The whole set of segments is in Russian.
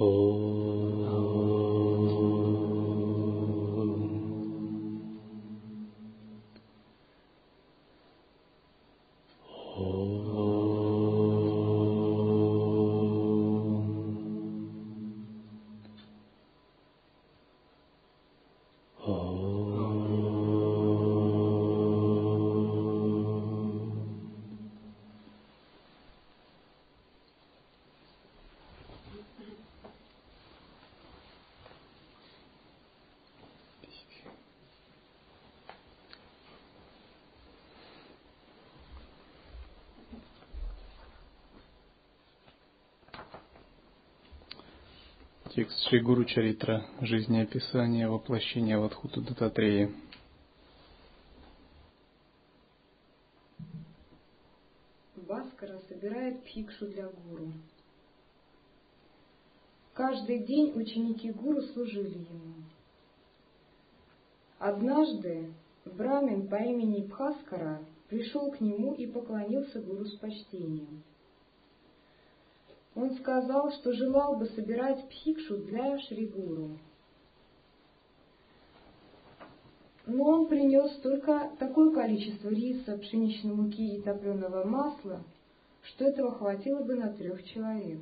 Oh. Текст Шри Гуру Чаритра, жизнеописание воплощения Вадхута Дататреи. Баскара собирает пхикшу для гуру. Каждый день ученики гуру служили ему. Однажды брамин по имени Бхаскара пришел к нему и поклонился гуру с почтением. Он сказал, что желал бы собирать пхикшу для Шригуру. Но он принес только такое количество риса, пшеничной муки и топленого масла, что этого хватило бы на трех человек.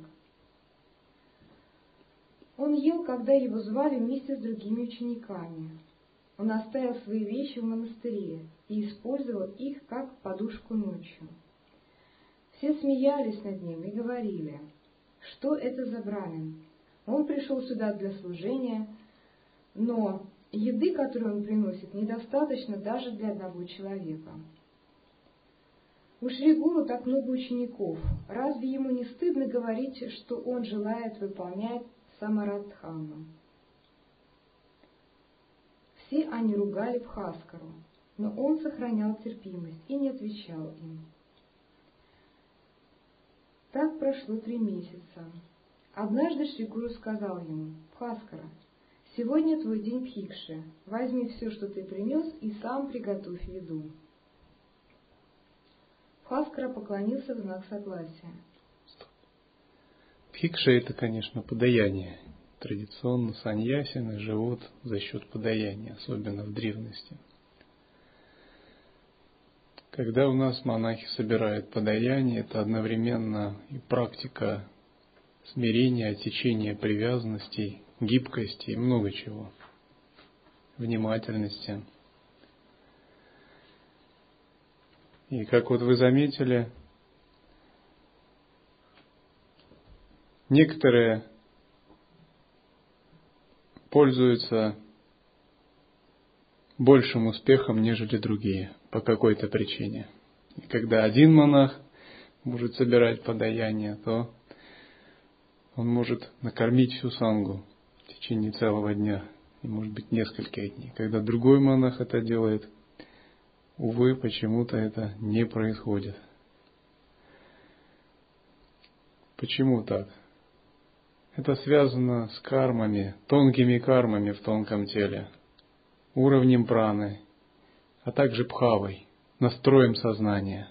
Он ел, когда его звали вместе с другими учениками. Он оставил свои вещи в монастыре и использовал их как подушку ночью. Все смеялись над ним и говорили — что это за брамин? Он пришел сюда для служения, но еды, которую он приносит, недостаточно даже для одного человека. У Шригуру так много учеников. Разве ему не стыдно говорить, что он желает выполнять Самарадхану? Все они ругали Бхаскару, но он сохранял терпимость и не отвечал им. Так прошло три месяца. Однажды Шригуру сказал ему, «Бхаскара, сегодня твой день Пхикши. Возьми все, что ты принес, и сам приготовь еду». Бхаскара поклонился в знак согласия. Пхикша – это, конечно, подаяние. Традиционно саньясины живут за счет подаяния, особенно в древности – когда у нас монахи собирают подаяние, это одновременно и практика смирения, отсечения привязанностей, гибкости и много чего. Внимательности. И как вот вы заметили, некоторые пользуются большим успехом, нежели другие по какой-то причине. И когда один монах может собирать подаяние, то он может накормить всю сангу в течение целого дня, и может быть несколько дней. Когда другой монах это делает, увы, почему-то это не происходит. Почему так? Это связано с кармами, тонкими кармами в тонком теле, уровнем праны, а также пхавой, настроем сознания.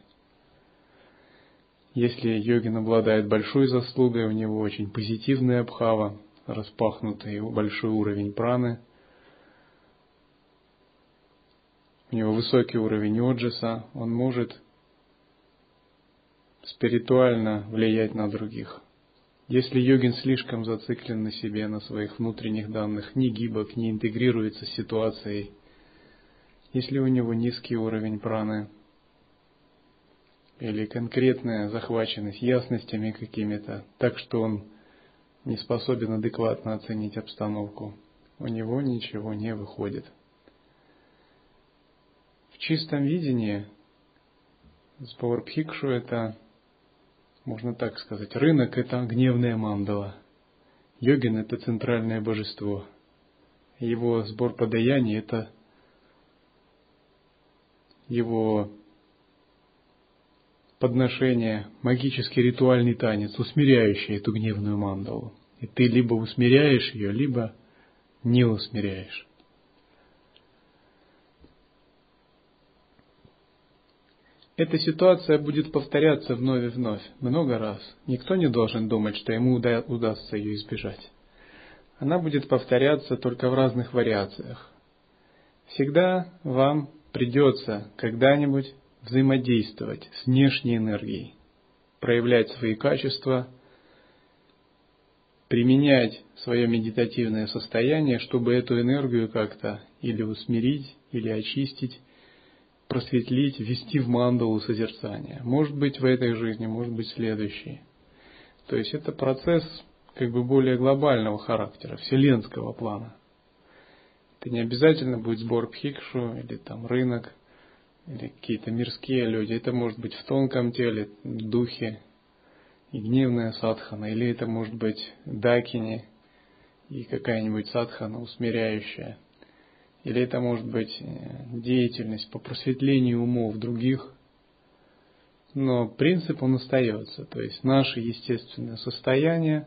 Если йогин обладает большой заслугой, у него очень позитивная бхава, распахнутый большой уровень праны, у него высокий уровень оджиса, он может спиритуально влиять на других. Если йогин слишком зациклен на себе, на своих внутренних данных, ни гибок, не интегрируется с ситуацией – если у него низкий уровень праны или конкретная захваченность ясностями какими-то, так что он не способен адекватно оценить обстановку, у него ничего не выходит. В чистом видении Спаурбхикшу это, можно так сказать, рынок это гневная мандала. Йогин это центральное божество. Его сбор подаяний это его подношение, магический ритуальный танец, усмиряющий эту гневную мандалу. И ты либо усмиряешь ее, либо не усмиряешь. Эта ситуация будет повторяться вновь и вновь, много раз. Никто не должен думать, что ему удастся ее избежать. она будет повторяться только в разных вариациях. Всегда вам придется когда-нибудь взаимодействовать с внешней энергией, проявлять свои качества, применять свое медитативное состояние, чтобы эту энергию как-то или усмирить, или очистить, просветлить, ввести в мандалу созерцания. Может быть в этой жизни, может быть в следующей. То есть это процесс как бы более глобального характера, вселенского плана. Это не обязательно будет сбор пхикшу или там рынок, или какие-то мирские люди. Это может быть в тонком теле, духе и гневная садхана, или это может быть дакини и какая-нибудь садхана усмиряющая. Или это может быть э, деятельность по просветлению умов других. Но принцип он остается. То есть наше естественное состояние,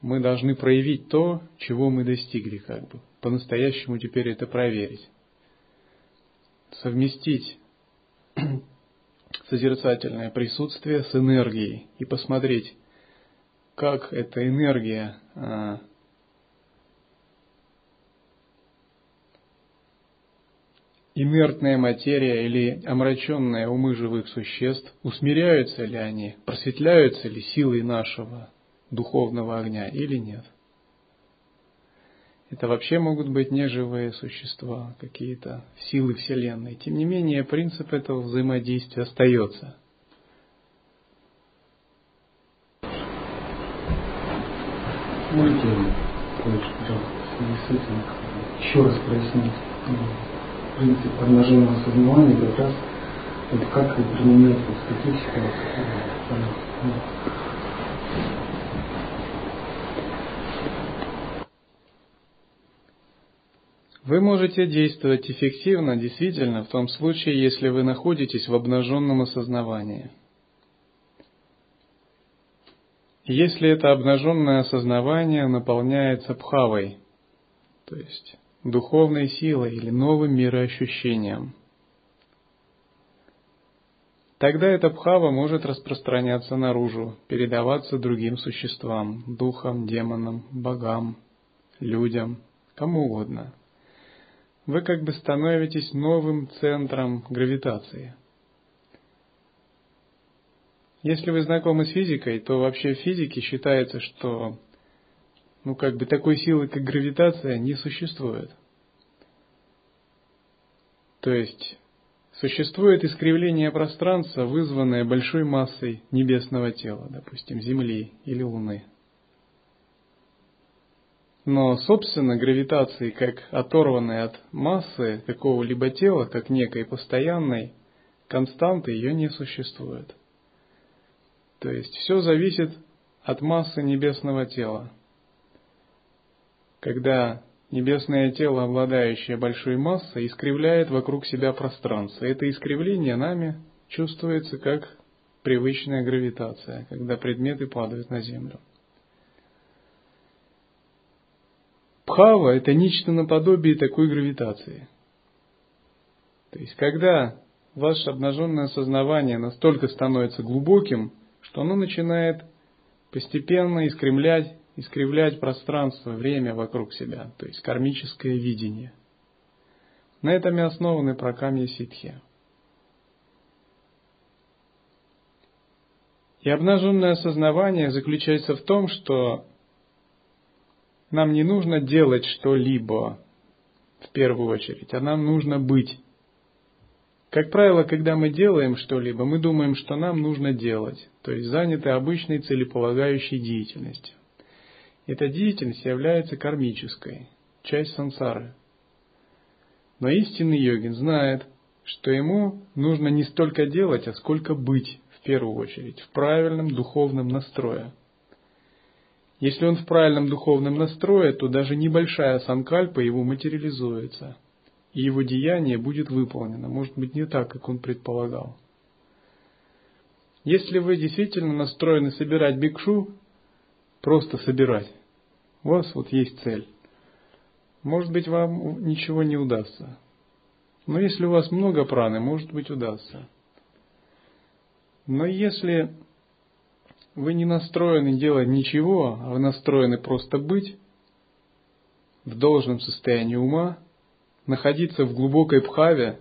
мы должны проявить то, чего мы достигли, как бы. По-настоящему теперь это проверить. Совместить созерцательное присутствие с энергией и посмотреть, как эта энергия инертная материя или омраченные умы живых существ, усмиряются ли они, просветляются ли силой нашего духовного огня или нет. Это вообще могут быть неживые существа, какие-то силы Вселенной. Тем не менее, принцип этого взаимодействия остается. Пожалуйста, еще раз прояснить принцип обнаженного сознания как раз вот как таких ситуациях. Вы можете действовать эффективно действительно в том случае, если вы находитесь в обнаженном осознавании. Если это обнаженное осознавание наполняется пхавой, то есть духовной силой или новым мироощущением. Тогда эта бхава может распространяться наружу, передаваться другим существам, духам, демонам, богам, людям, кому угодно. Вы как бы становитесь новым центром гравитации. Если вы знакомы с физикой, то вообще в физике считается, что ну как бы такой силы, как гравитация, не существует. То есть существует искривление пространства, вызванное большой массой небесного тела, допустим, Земли или Луны. Но, собственно, гравитации, как оторванной от массы какого-либо тела, как некой постоянной константы, ее не существует. То есть все зависит от массы небесного тела когда небесное тело, обладающее большой массой, искривляет вокруг себя пространство. Это искривление нами чувствуется как привычная гравитация, когда предметы падают на землю. Пхава – это нечто наподобие такой гравитации. То есть, когда ваше обнаженное сознавание настолько становится глубоким, что оно начинает постепенно искривлять искривлять пространство, время вокруг себя, то есть кармическое видение. На этом и основаны прокамья ситхи. И обнаженное осознавание заключается в том, что нам не нужно делать что-либо в первую очередь, а нам нужно быть. Как правило, когда мы делаем что-либо, мы думаем, что нам нужно делать, то есть заняты обычной целеполагающей деятельностью. Эта деятельность является кармической, часть сансары. Но истинный йогин знает, что ему нужно не столько делать, а сколько быть, в первую очередь, в правильном духовном настрое. Если он в правильном духовном настрое, то даже небольшая санкальпа его материализуется, и его деяние будет выполнено, может быть, не так, как он предполагал. Если вы действительно настроены собирать бикшу, просто собирать, у вас вот есть цель. Может быть, вам ничего не удастся. Но если у вас много праны, может быть, удастся. Но если вы не настроены делать ничего, а вы настроены просто быть, в должном состоянии ума, находиться в глубокой бхаве,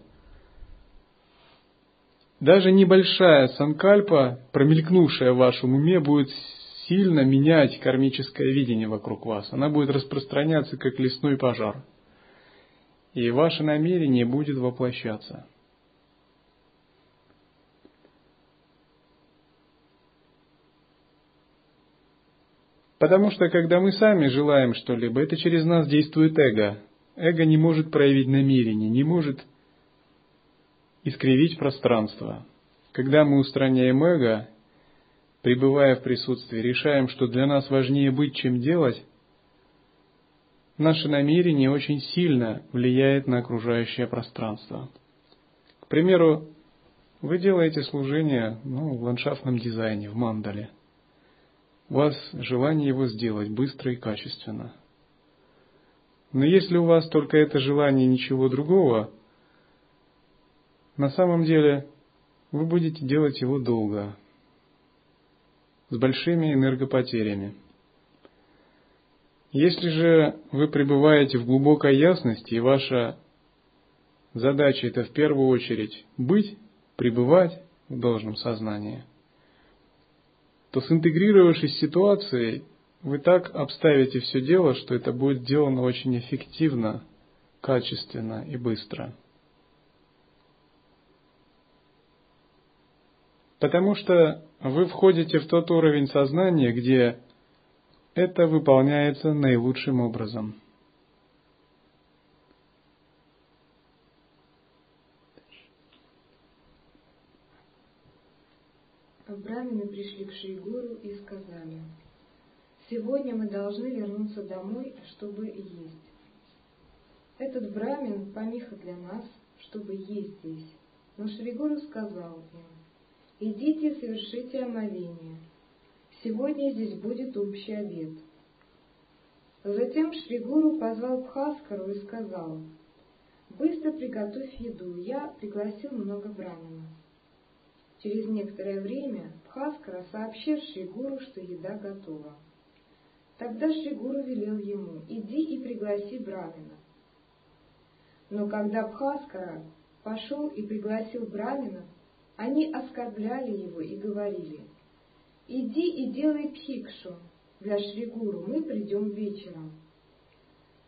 даже небольшая санкальпа, промелькнувшая в вашем уме, будет сильно менять кармическое видение вокруг вас. Она будет распространяться, как лесной пожар. И ваше намерение будет воплощаться. Потому что когда мы сами желаем что-либо, это через нас действует эго. Эго не может проявить намерение, не может искривить пространство. Когда мы устраняем эго, пребывая в присутствии, решаем, что для нас важнее быть, чем делать, наше намерение очень сильно влияет на окружающее пространство. К примеру, вы делаете служение ну, в ландшафтном дизайне, в мандале. У вас желание его сделать быстро и качественно. Но если у вас только это желание ничего другого, на самом деле вы будете делать его долго, с большими энергопотерями. Если же вы пребываете в глубокой ясности, и ваша задача это в первую очередь быть, пребывать в должном сознании, то синтегрировавшись с ситуацией, вы так обставите все дело, что это будет сделано очень эффективно, качественно и быстро. Потому что вы входите в тот уровень сознания, где это выполняется наилучшим образом. Брамины пришли к Шейгуру и сказали, «Сегодня мы должны вернуться домой, чтобы есть. Этот брамин – помеха для нас, чтобы есть здесь». Но Шригуру сказал им, идите совершите омовение. Сегодня здесь будет общий обед. Затем Шригуру позвал Бхаскару и сказал, «Быстро приготовь еду, я пригласил много браминов». Через некоторое время Бхаскара сообщил Шригуру, что еда готова. Тогда Шригуру велел ему, «Иди и пригласи брамина». Но когда Бхаскара пошел и пригласил браминов, они оскорбляли его и говорили, «Иди и делай пхикшу для Шригуру, мы придем вечером».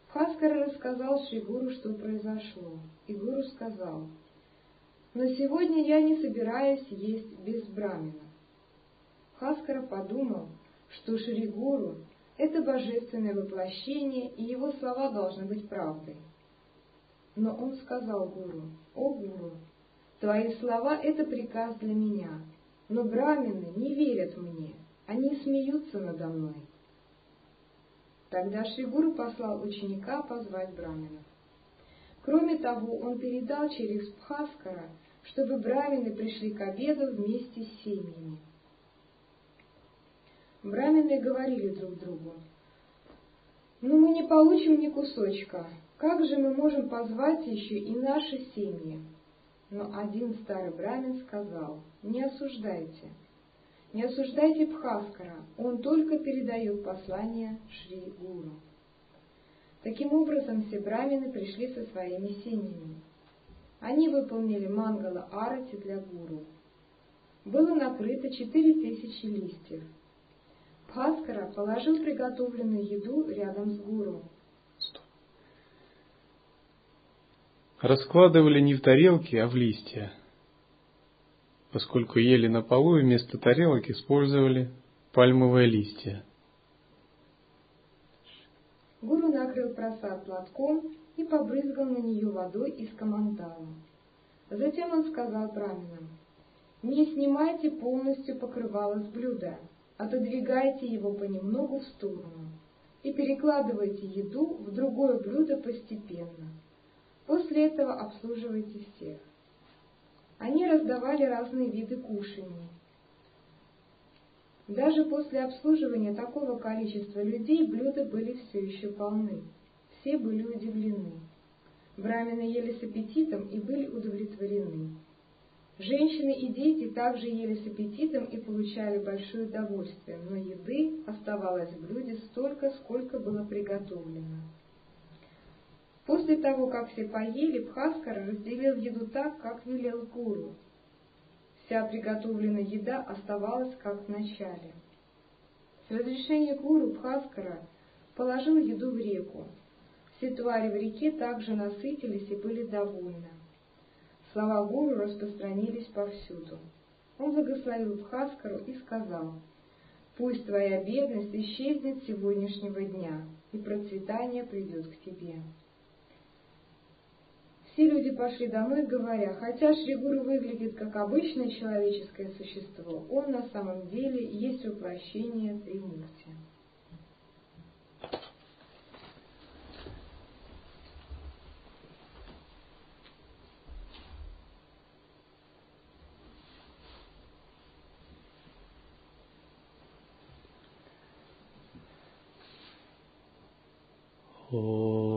Хаскара рассказал Шригуру, что произошло, и Гуру сказал, «Но сегодня я не собираюсь есть без брамина». Хаскара подумал, что Шригуру — это божественное воплощение, и его слова должны быть правдой. Но он сказал Гуру, «О, Гуру, Твои слова — это приказ для меня, но брамины не верят мне, они смеются надо мной. Тогда Шигуру послал ученика позвать браминов. Кроме того, он передал через Пхаскара, чтобы брамины пришли к обеду вместе с семьями. Брамины говорили друг другу, «Ну мы не получим ни кусочка, как же мы можем позвать еще и наши семьи?» Но один старый брамин сказал, не осуждайте, не осуждайте Бхаскара, он только передает послание Шри Гуру. Таким образом, все брамины пришли со своими семьями. Они выполнили мангала арати для гуру. Было накрыто четыре тысячи листьев. Бхаскара положил приготовленную еду рядом с гуру, раскладывали не в тарелки, а в листья, поскольку ели на полу и вместо тарелок использовали пальмовые листья. Гуру накрыл просад платком и побрызгал на нее водой из камандала. Затем он сказал браминам, «Не снимайте полностью покрывало с блюда, отодвигайте его понемногу в сторону и перекладывайте еду в другое блюдо постепенно, После этого обслуживайте всех. Они раздавали разные виды кушаний. Даже после обслуживания такого количества людей блюда были все еще полны. Все были удивлены. Брамины ели с аппетитом и были удовлетворены. Женщины и дети также ели с аппетитом и получали большое удовольствие, но еды оставалось в блюде столько, сколько было приготовлено. После того, как все поели, Бхаскара разделил еду так, как велел гуру. Вся приготовленная еда оставалась как в начале. С разрешения гуру Бхаскара положил еду в реку. Все твари в реке также насытились и были довольны. Слова гуру распространились повсюду. Он благословил Бхаскару и сказал, «Пусть твоя бедность исчезнет с сегодняшнего дня, и процветание придет к тебе». Все люди пошли домой, говоря, хотя Шригуру выглядит как обычное человеческое существо, он на самом деле есть воплощение Тримурти. Oh.